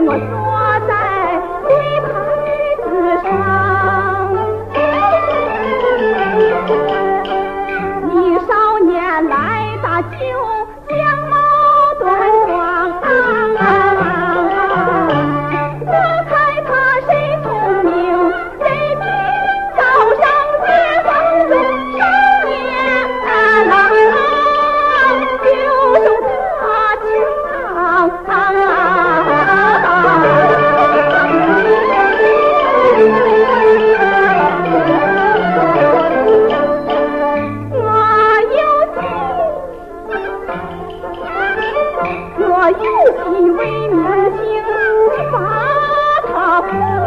much. 我有意为母亲把他护。